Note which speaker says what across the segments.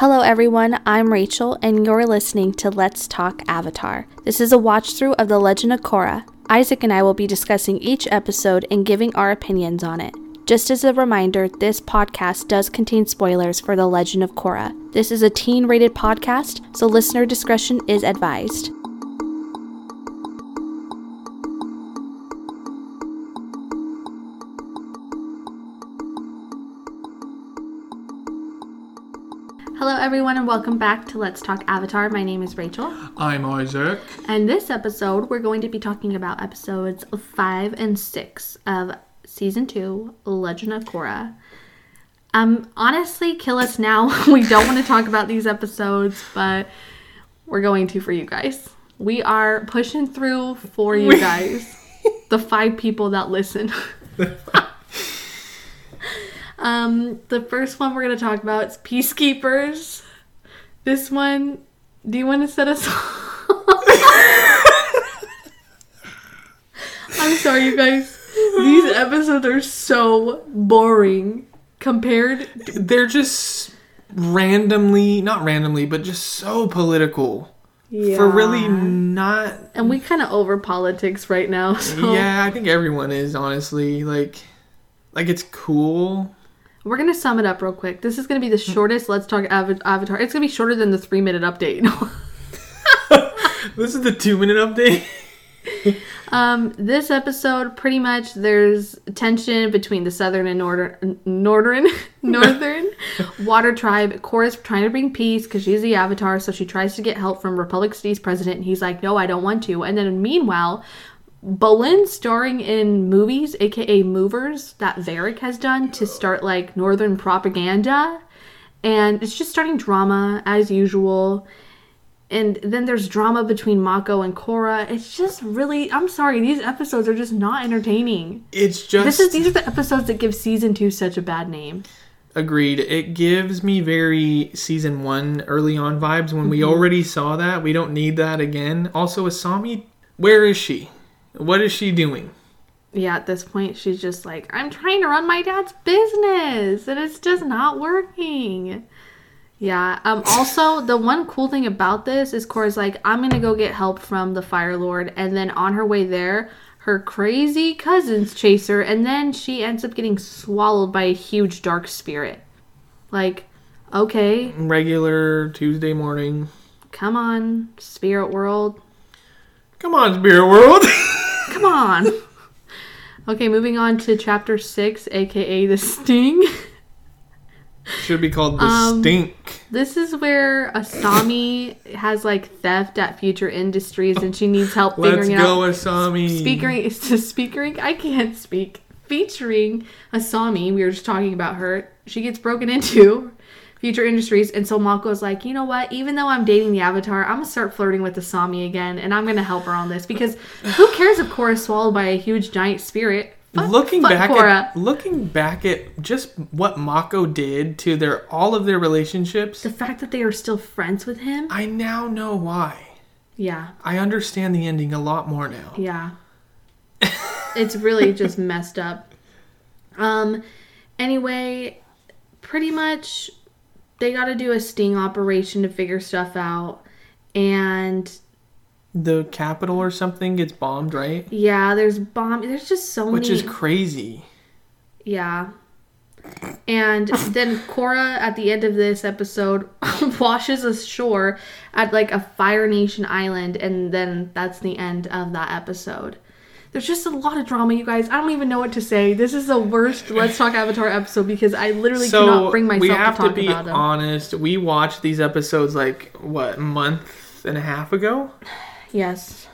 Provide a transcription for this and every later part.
Speaker 1: Hello, everyone. I'm Rachel, and you're listening to Let's Talk Avatar. This is a watch through of The Legend of Korra. Isaac and I will be discussing each episode and giving our opinions on it. Just as a reminder, this podcast does contain spoilers for The Legend of Korra. This is a teen rated podcast, so listener discretion is advised. Hello, everyone, and welcome back to Let's Talk Avatar. My name is Rachel.
Speaker 2: I'm Isaac.
Speaker 1: And this episode, we're going to be talking about episodes 5 and 6 of Season 2, Legend of Korra. Um, honestly, kill us now. we don't want to talk about these episodes, but we're going to for you guys. We are pushing through for you guys, the five people that listen. Um, the first one we're gonna talk about is Peacekeepers. This one, do you want to set us? Off I'm sorry, you guys. These episodes are so boring compared.
Speaker 2: They're just randomly, not randomly, but just so political.
Speaker 1: Yeah.
Speaker 2: For really not.
Speaker 1: And we kind of over politics right now. So
Speaker 2: Yeah, I think everyone is honestly like, like it's cool.
Speaker 1: We're gonna sum it up real quick. This is gonna be the shortest Let's Talk Av- Avatar. It's gonna be shorter than the three minute update.
Speaker 2: This is the two minute update.
Speaker 1: Um, this episode, pretty much, there's tension between the southern and northern, northern, northern water tribe. Korra's trying to bring peace because she's the Avatar, so she tries to get help from Republic City's president, and he's like, "No, I don't want to." And then, meanwhile, Bolin starring in movies, aka movers, that Varrick has done to start like northern propaganda, and it's just starting drama as usual and then there's drama between Mako and Korra. It's just really I'm sorry, these episodes are just not entertaining.
Speaker 2: It's just
Speaker 1: This is these are the episodes that give season 2 such a bad name.
Speaker 2: agreed. It gives me very season one early on vibes when we mm-hmm. already saw that. We don't need that again. Also, Asami, where is she? What is she doing?
Speaker 1: Yeah, at this point she's just like, I'm trying to run my dad's business and it's just not working. Yeah. Um also the one cool thing about this is Korra's like, I'm gonna go get help from the Fire Lord and then on her way there her crazy cousins chase her, and then she ends up getting swallowed by a huge dark spirit. Like, okay,
Speaker 2: Regular Tuesday morning.
Speaker 1: come on, spirit world,
Speaker 2: Come on, Spirit World.
Speaker 1: come on. Okay, moving on to chapter six, aka the Sting.
Speaker 2: Should be called the
Speaker 1: Um,
Speaker 2: stink.
Speaker 1: This is where Asami has like theft at Future Industries, and she needs help
Speaker 2: Let's
Speaker 1: figuring
Speaker 2: go,
Speaker 1: out.
Speaker 2: Let's go, Asami.
Speaker 1: Speaking is to speaking, I can't speak. Featuring Asami, we were just talking about her. She gets broken into Future Industries, and so Mako's like, you know what? Even though I'm dating the Avatar, I'm gonna start flirting with the Asami again, and I'm gonna help her on this because who cares if Korra's swallowed by a huge giant spirit? Fuck-
Speaker 2: looking
Speaker 1: fuck
Speaker 2: back
Speaker 1: Korra.
Speaker 2: at looking back at just what Mako did to their all of their relationships,
Speaker 1: the fact that they are still friends with him,
Speaker 2: I now know why.
Speaker 1: yeah,
Speaker 2: I understand the ending a lot more now.
Speaker 1: Yeah. it's really just messed up. Um anyway, pretty much they got to do a sting operation to figure stuff out and
Speaker 2: The capital or something gets bombed, right?
Speaker 1: yeah, there's bomb there's just so
Speaker 2: Which
Speaker 1: many Which
Speaker 2: is crazy.
Speaker 1: yeah. And then Korra, at the end of this episode washes ashore at like a Fire Nation island and then that's the end of that episode. There's just a lot of drama, you guys. I don't even know what to say. This is the worst Let's Talk Avatar episode because I literally cannot bring myself to talk
Speaker 2: about we
Speaker 1: have to be
Speaker 2: honest. We watched these episodes like what month and a half ago,
Speaker 1: yes.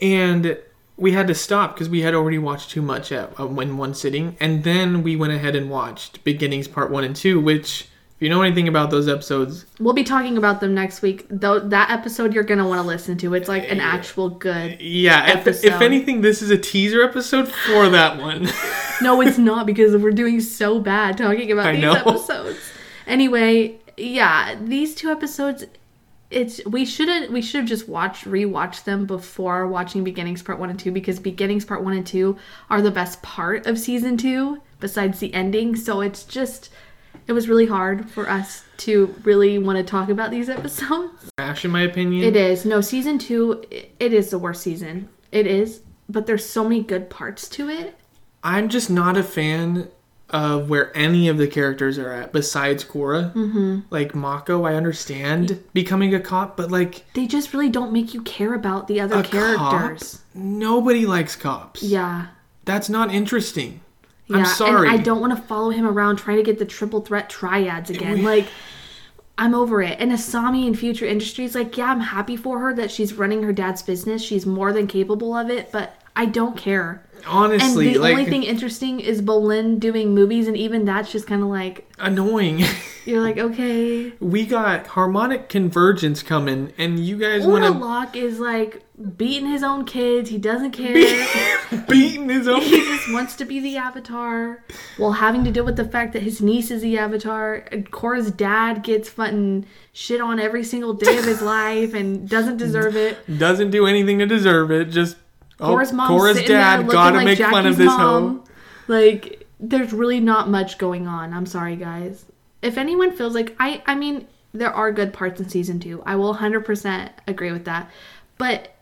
Speaker 2: and we had to stop because we had already watched too much at uh, in one sitting, and then we went ahead and watched Beginnings Part One and Two, which. You know anything about those episodes,
Speaker 1: We'll be talking about them next week. Though that episode you're gonna want to listen to. It's like an actual good.
Speaker 2: yeah. If, if anything, this is a teaser episode for that one.
Speaker 1: No, it's not because we're doing so bad talking about
Speaker 2: I
Speaker 1: these
Speaker 2: know.
Speaker 1: episodes. Anyway, yeah, these two episodes it's we should have we should have just watched rewatched them before watching beginnings part 1 and 2 because beginnings part 1 and 2 are the best part of season 2 besides the ending so it's just It was really hard for us to really want to talk about these episodes.
Speaker 2: Trash, in my opinion.
Speaker 1: It is. No, season two, it is the worst season. It is. But there's so many good parts to it.
Speaker 2: I'm just not a fan of where any of the characters are at besides Korra. Mm-hmm. Like Mako, I understand becoming a cop, but like
Speaker 1: They just really don't make you care about the other characters.
Speaker 2: cop, nobody likes cops.
Speaker 1: Yeah.
Speaker 2: That's not interesting.
Speaker 1: Yeah.
Speaker 2: I'm sorry.
Speaker 1: And I don't want to follow him around trying to get the triple threat triads again. Like, I'm over it. And Asami in Future Industries, like, yeah, I'm happy for her that she's running her dad's business. She's more than capable of it, but I don't care. And the
Speaker 2: like
Speaker 1: only thing interesting is Bolin doing movies, and even that's just kind of like,
Speaker 2: annoying.
Speaker 1: you're like, okay.
Speaker 2: we got harmonic convergence coming, and you guys want to
Speaker 1: Locke is like beating his own kids. He doesn't care.
Speaker 2: beating his own.
Speaker 1: he just wants to be the avatar while having to deal with the fact that his niece is the avatar. And Korra's dad gets fucking shit on every single day of his life and doesn't deserve it.
Speaker 2: Doesn't do anything to deserve it. Just oh,
Speaker 1: Korra's mom sitting
Speaker 2: dad gotta
Speaker 1: like
Speaker 2: make
Speaker 1: Jackie's
Speaker 2: fun of this
Speaker 1: mom.
Speaker 2: hoe.
Speaker 1: Like, there's really not much going on. I'm sorry, guys. If anyone feels like I, I mean, there are good parts in season two. I will 100% agree with that. But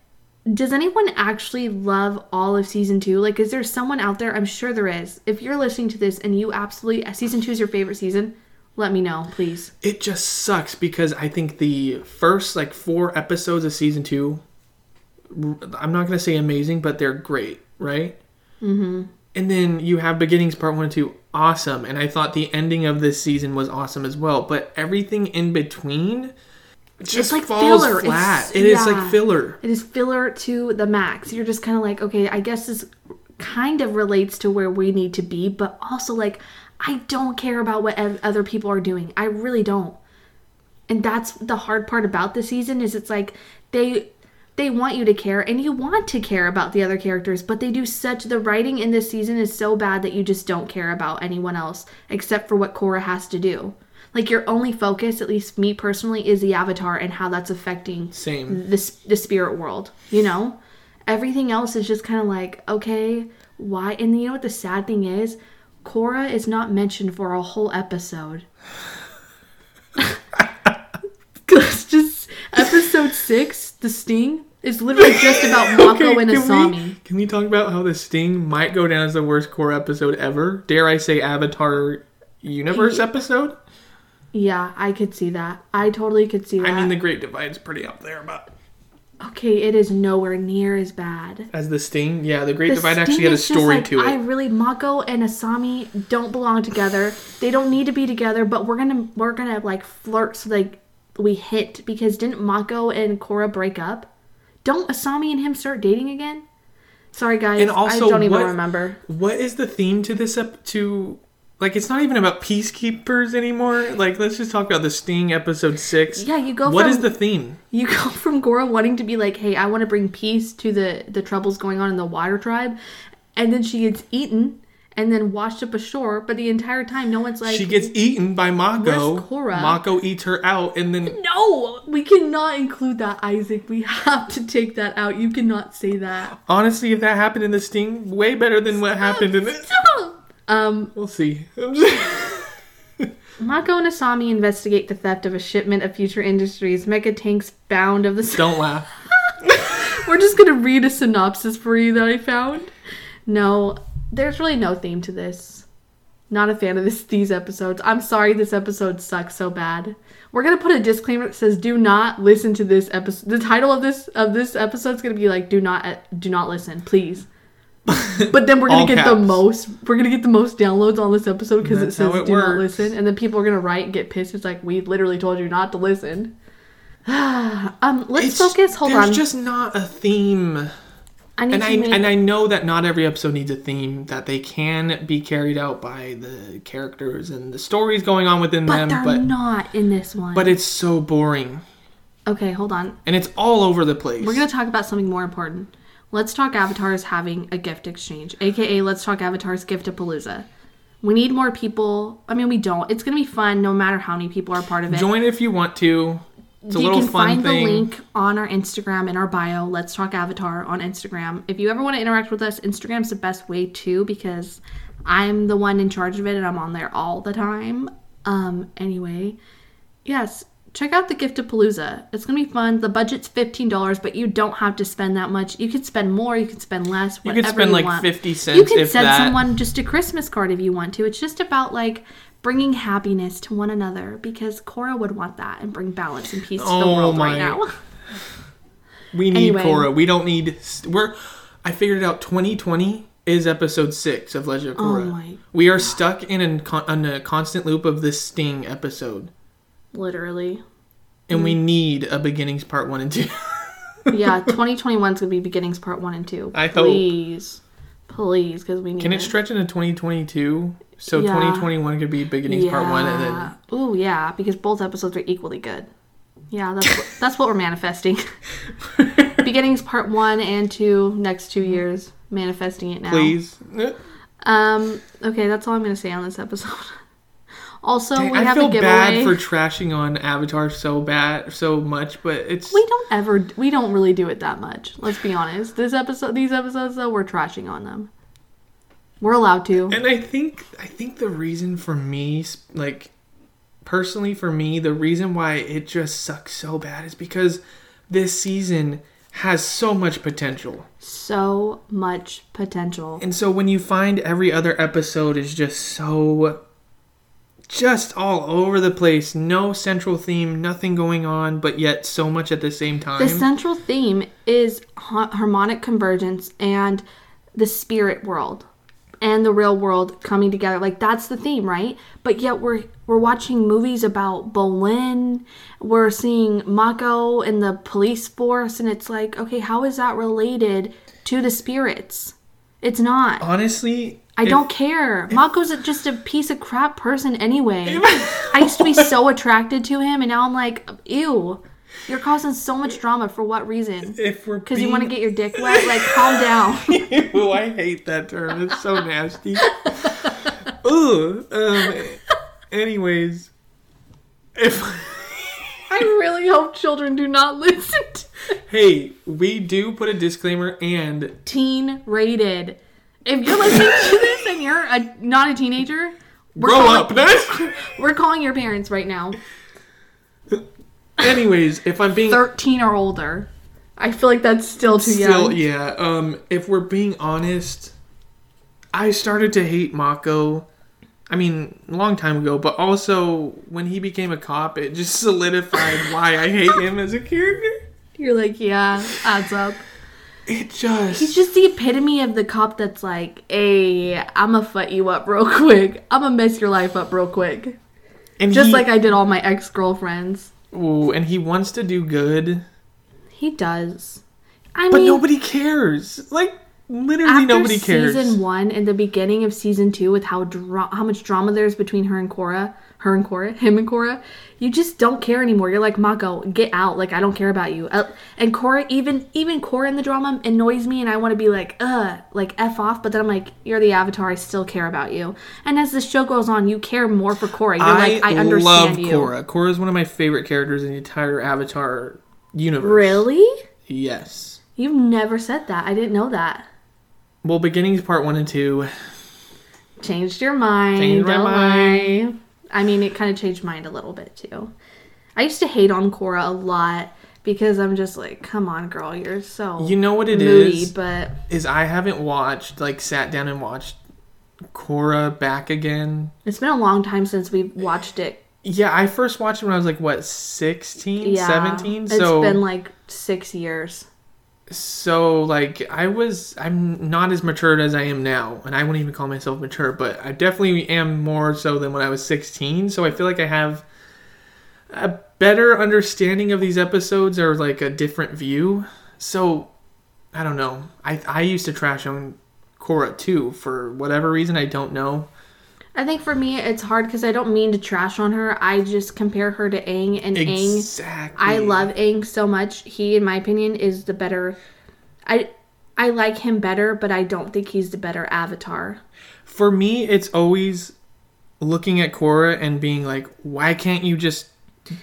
Speaker 1: does anyone actually love all of season two? Like, is there someone out there? I'm sure there is. If you're listening to this and you absolutely season two is your favorite season, let me know, please.
Speaker 2: It just sucks because I think the first like four episodes of season two, I'm not gonna say amazing, but they're great, right? Mm-hmm. And then you have beginnings part one and two, awesome, and I thought the ending of this season was awesome as well. But everything in between just
Speaker 1: like
Speaker 2: falls
Speaker 1: filler.
Speaker 2: flat.
Speaker 1: It's-
Speaker 2: It is
Speaker 1: yeah.
Speaker 2: like filler.
Speaker 1: It is filler to the max. You're just kind of like, okay, I guess this kind of relates to where we need to be, but also like, I don't care about what ev- other people are doing. I really don't. And that's the hard part about the season is it's like they they want you to care and you want to care about the other characters, but they do such the writing in this season is so bad that you just don't care about anyone else except for what Korra has to do. Like your only focus, at least me personally, is the avatar and how that's affecting
Speaker 2: Same.
Speaker 1: the, the spirit world, you know? Everything else is just kind of like, okay, why? And you know what the sad thing is? Korra is not mentioned for a whole episode. It's just episode six, The Sting, is literally just about Mako and
Speaker 2: can
Speaker 1: Asami.
Speaker 2: we, can we talk about how the Sting might go down as the worst Korra episode ever? Dare I say Avatar universe episode?
Speaker 1: Yeah, I could see that. I totally could see that.
Speaker 2: I mean, the Great Divide's pretty up there, but
Speaker 1: okay, it is nowhere near as bad.
Speaker 2: as the Sting, yeah, the Great
Speaker 1: The
Speaker 2: Divide actually had a story
Speaker 1: like,
Speaker 2: to it.
Speaker 1: I really Mako and Asami don't belong together. They don't need to be together, but we're gonna we're gonna like flirt so like we hit because didn't Mako and Korra break up? Don't Asami and him start dating again? Sorry guys,
Speaker 2: And also,
Speaker 1: I don't even
Speaker 2: what-
Speaker 1: remember.
Speaker 2: What is the theme to this ep- to like it's not even about peacekeepers anymore. Like let's just talk about the Sting episode 6.
Speaker 1: Yeah, you go
Speaker 2: What
Speaker 1: from
Speaker 2: is the theme?
Speaker 1: you go from Korra wanting to be like, "Hey, I want to bring peace to the the troubles going on in the Water Tribe," and then she gets eaten and then washed up ashore. But the entire time, no one's like,
Speaker 2: she gets eaten by Mako.
Speaker 1: Korra?
Speaker 2: Mako eats her out and then
Speaker 1: No, we cannot include that, Isaac. We have to take that out. You cannot say that.
Speaker 2: honestly if that happened in the Sting, way better than what happened in it.
Speaker 1: Stop. Um,
Speaker 2: We'll see.
Speaker 1: Mako and Asami investigate the theft of a shipment of Future Industries mecha tanks bound of the.
Speaker 2: Don't laugh.
Speaker 1: We're just gonna read a synopsis for you that I found. No, there's really no theme to this. Not a fan of this these episodes. I'm sorry this episode sucks so bad. We're gonna put a disclaimer that says do not listen to this episode. The title of this of this episode is gonna be like do not do not listen, please. But then we're gonna get the most we're gonna get the most downloads on this episode because it says
Speaker 2: it
Speaker 1: do not listen, and then people are gonna write and get pissed. It's like we literally told you not to listen. um, let's
Speaker 2: It's-
Speaker 1: focus. Hold
Speaker 2: there's
Speaker 1: on.
Speaker 2: just not a theme.
Speaker 1: I
Speaker 2: And I
Speaker 1: make-
Speaker 2: and I know that not every episode needs a theme. That they can be carried out by the characters and the stories going on within
Speaker 1: But
Speaker 2: them.
Speaker 1: they're
Speaker 2: But
Speaker 1: not in this one.
Speaker 2: but it's so boring
Speaker 1: okay, hold on.
Speaker 2: and it's all over the place.
Speaker 1: We're gonna talk about something more important. Let's talk avatars having a gift exchange, aka let's talk avatars gift to palooza. We need more people. I mean, we don't. It's gonna be fun, no matter how many people are part of it.
Speaker 2: Join if you want to. It's a
Speaker 1: you can find
Speaker 2: thing.
Speaker 1: the link on our Instagram in our bio. Let's talk Avatar on Instagram. If you ever want to interact with us, Instagram's the best way too because I'm the one in charge of it and I'm on there all the time. Um, anyway, yes, check out the Gift of Palooza. It's gonna be fun. The budget's fifteen dollars, but you don't have to spend that much. You could spend more. You could spend less.
Speaker 2: You
Speaker 1: Whatever
Speaker 2: could spend like
Speaker 1: want.
Speaker 2: 50
Speaker 1: You
Speaker 2: cents
Speaker 1: can
Speaker 2: if
Speaker 1: send
Speaker 2: that.
Speaker 1: someone just a Christmas card if you want to. It's just about like bringing happiness to one another because Korra would want that and bring balance and peace to the
Speaker 2: Oh
Speaker 1: world
Speaker 2: my-
Speaker 1: right now.
Speaker 2: We need
Speaker 1: Anyway.
Speaker 2: Korra. We don't need. We're. I figured it out. 2020 is episode six of Legend of Korra.
Speaker 1: Oh my-
Speaker 2: We are stuck in a, con- in a constant loop of this Sting episode,
Speaker 1: Literally.
Speaker 2: and
Speaker 1: Mm.
Speaker 2: we need a beginnings part one and two.
Speaker 1: Yeah, 2021 is gonna be beginnings part one and two.
Speaker 2: I hope.
Speaker 1: Please, please, because we need.
Speaker 2: Can it stretch into 2022? So
Speaker 1: Yeah.
Speaker 2: 2021 could be beginnings part one, and then
Speaker 1: Ooh, yeah, because both episodes are equally good. Yeah, that's what, that's what we're manifesting. Beginnings part one and two, next two years, manifesting it now.
Speaker 2: please.
Speaker 1: Um. Okay, that's all I'm gonna say on this episode. Also,
Speaker 2: Dang,
Speaker 1: we
Speaker 2: I
Speaker 1: have
Speaker 2: feel
Speaker 1: a giveaway.
Speaker 2: bad for trashing on Avatar so bad, so much, but it's
Speaker 1: we don't ever, we don't really do it that much. Let's be honest. This episode, these episodes, though, we're trashing on them. We're allowed to.
Speaker 2: And I think I think the reason for me, like personally for me, the reason why it just sucks so bad is because this season has so much potential.
Speaker 1: So much potential.
Speaker 2: And so when you find every other episode is just so just all over the place, no central theme, nothing going on, but yet so much at the same time.
Speaker 1: The central theme is harmonic convergence and the spirit world and the real world coming together. Like that's the theme, right? But yet we're we're watching movies about Bolin. We're seeing Mako and the police force, and it's like, okay, how is that related to the spirits? It's not.
Speaker 2: Honestly,
Speaker 1: I
Speaker 2: if-
Speaker 1: don't care. Mako's just a piece of crap person anyway. I used to be so attracted to him, and now I'm like, ew. You're causing so much drama for what reason?
Speaker 2: If we're
Speaker 1: Because you want to get your dick wet? Like, calm down.
Speaker 2: Ew, I hate that term. It's so nasty. Ooh. Um. Anyways, if
Speaker 1: I really hope children do not listen to
Speaker 2: hey, we do put a disclaimer and
Speaker 1: teen rated. If you're listening to this and you're a, not a teenager, we're
Speaker 2: grow
Speaker 1: calling,
Speaker 2: up.
Speaker 1: We're calling your parents right now.
Speaker 2: Anyways, if I'm being
Speaker 1: 13 or older. I feel like that's still too
Speaker 2: still,
Speaker 1: young.
Speaker 2: yeah. Um, if we're being honest, I started to hate Mako. I mean, a long time ago, but also when he became a cop, it just solidified why I hate him as a character.
Speaker 1: You're like, yeah, adds up.
Speaker 2: It just
Speaker 1: He's just the epitome of the cop that's like, hey, I'm gonna fuck you up real quick. I'm gonna mess your life up real quick.
Speaker 2: and
Speaker 1: Just
Speaker 2: he-
Speaker 1: like I did all my ex girlfriends.
Speaker 2: Ooh, and he wants to do good,
Speaker 1: He does. I
Speaker 2: but
Speaker 1: mean,
Speaker 2: nobody cares. Like literally
Speaker 1: after
Speaker 2: nobody cares.
Speaker 1: season one and the beginning of season two, with how dra- how much drama there's between her and Korra, her and Korra, him and Korra, you just don't care anymore. You're like Mako, get out. Like I don't care about you. Uh, and Korra, even even Korra in the drama annoys me, and I want to be like, uh, like f off. But then I'm like, you're the Avatar. I still care about you. And as the show goes on, you care more for Korra. You're like, I understand
Speaker 2: love
Speaker 1: you.
Speaker 2: Korra. Korra is one of my favorite characters in the entire Avatar universe.
Speaker 1: Really?
Speaker 2: Yes.
Speaker 1: You've never said that. I didn't know that.
Speaker 2: Well, beginnings part one and two.
Speaker 1: Changed your mind.
Speaker 2: Changed my
Speaker 1: don't
Speaker 2: mind.
Speaker 1: lie. I mean, it kind of changed mine a little bit too. I used to hate on Korra a lot because I'm just like, come on, girl, you're so
Speaker 2: You know what it is?
Speaker 1: moody. But
Speaker 2: Is I haven't watched like sat down and watched Korra back again.
Speaker 1: it's been a long time since we've eh, watched it.
Speaker 2: Yeah, I first watched it when I was like what 16,
Speaker 1: Yeah,
Speaker 2: 17?
Speaker 1: It's
Speaker 2: So
Speaker 1: been like six years.
Speaker 2: So like I was I'm not as matured as I am now, and I wouldn't even call myself mature, but I definitely am more so than when I was 16. So I feel like I have a better understanding of these episodes or like a different view. So I don't know. I I used to trash on Korra too for whatever reason I don't know.
Speaker 1: I think for me, it's hard because I don't mean to trash on her. I just compare her to Aang, and Aang
Speaker 2: Exactly.
Speaker 1: I love Aang so much. He, in my opinion, is the better. I I like him better, but I don't think he's the better Avatar.
Speaker 2: For me, it's always looking at Korra and being like, why can't you just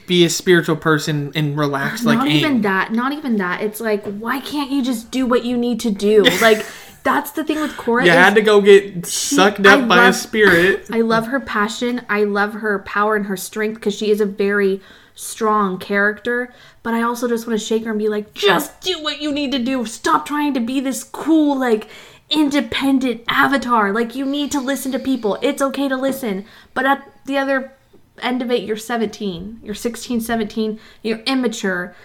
Speaker 2: be a spiritual person and relax like
Speaker 1: not
Speaker 2: Aang?
Speaker 1: even that. Not even that. It's like, why can't you just do what you need to do? Like, that's the thing with Korra.
Speaker 2: You had to go get sucked
Speaker 1: I
Speaker 2: up by a spirit.
Speaker 1: I love her passion. I love her power and her strength because she is a very strong character. But I also just want to shake her and be like, just do what you need to do. Stop trying to be this cool, like, independent avatar. Like, you need to listen to people. It's okay to listen. But at the other end of it, you're 17. You're 16, 17. You're immature.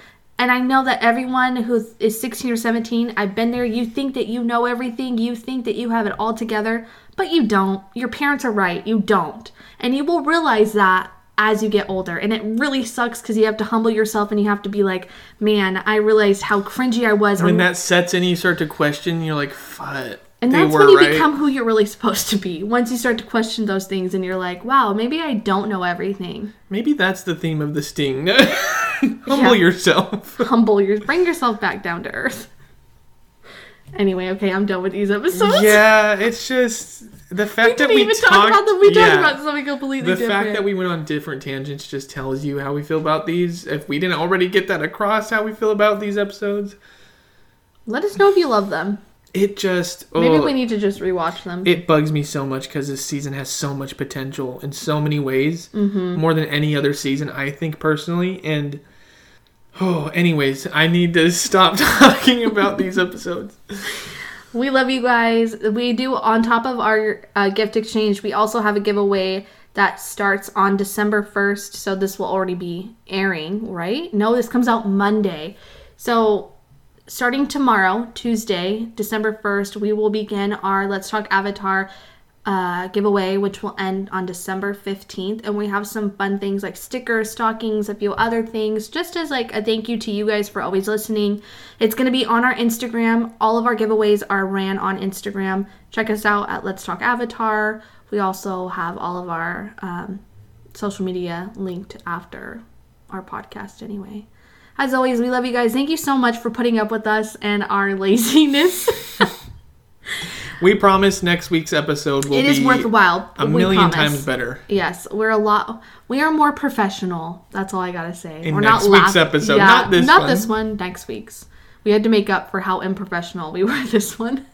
Speaker 1: And I know that everyone who is 16 or 17, I've been there. You think that you know everything, you think that you have it all together, but you don't. Your parents are right, you don't. And you will realize that as you get older. And it really sucks because you have to humble yourself and you have to be like, man, I realized how cringy I was.
Speaker 2: When that sets in, you start to question. You're like, "Fuck."
Speaker 1: and that's when you
Speaker 2: right.
Speaker 1: become who you're really supposed to be. Once you start to question those things and you're like, wow, maybe I don't know everything.
Speaker 2: Maybe that's the theme of the sting. Humble
Speaker 1: Yeah.
Speaker 2: yourself.
Speaker 1: Humble your bring yourself back down to earth. Anyway, okay, I'm done with these episodes.
Speaker 2: yeah, it's just the fact
Speaker 1: We
Speaker 2: that
Speaker 1: didn't
Speaker 2: we
Speaker 1: even
Speaker 2: talked.
Speaker 1: talk about them. We
Speaker 2: yeah,
Speaker 1: talked about something completely
Speaker 2: the
Speaker 1: different.
Speaker 2: fact that we went on different tangents just tells you how we feel about these. If we didn't already get that across, how we feel about these episodes,
Speaker 1: Let us know if you love them.
Speaker 2: it just
Speaker 1: Maybe
Speaker 2: oh,
Speaker 1: we need to just rewatch them.
Speaker 2: it bugs me so much because this season has so much potential in so many ways,
Speaker 1: Mm-hmm.
Speaker 2: more than any other season. I think personally, and oh, anyways, I need to stop talking about these episodes.
Speaker 1: We love you guys. We do, on top of our uh, gift exchange, we also have a giveaway that starts on December 1st. So this will already be airing, right? No, this comes out Monday. So starting tomorrow, Tuesday, December 1st, we will begin our Let's Talk Avatar uh, giveaway, which will end on December 15th. And we have some fun things like stickers, stockings, a few other things, just as like a thank you to you guys for always listening. It's going to be on our Instagram. All of our giveaways are ran on Instagram. Check us out at Let's Talk Avatar. We also have all of our um, social media linked after our podcast, anyway. As always, we love you guys. Thank you so much for putting up with us and our laziness.
Speaker 2: We promise next week's episode will
Speaker 1: it
Speaker 2: be
Speaker 1: is worthwhile.
Speaker 2: a million
Speaker 1: promise.
Speaker 2: times better.
Speaker 1: Yes, we're a lot. We are more professional. That's all I gotta say.
Speaker 2: In
Speaker 1: we're
Speaker 2: next
Speaker 1: not
Speaker 2: week's
Speaker 1: laugh-
Speaker 2: episode,
Speaker 1: Yeah,
Speaker 2: not this one.
Speaker 1: not
Speaker 2: one.
Speaker 1: this one. Next week's. We had to make up for how unprofessional we were this one.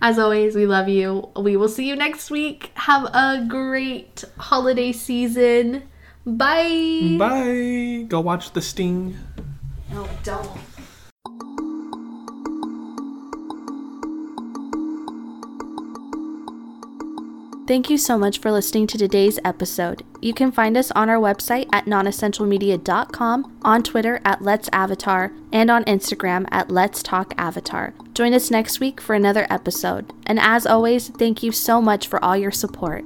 Speaker 1: As always, we love you. We will see you next week. Have a great holiday season. Bye.
Speaker 2: Bye. Go watch The Sting.
Speaker 1: No, don't. Thank you so much for listening to today's episode. You can find us on our website at nonessentialmedia.com, on Twitter at Let's Avatar, and on Instagram at Let's Talk Avatar. Join us next week for another episode. And as always, thank you so much for all your support.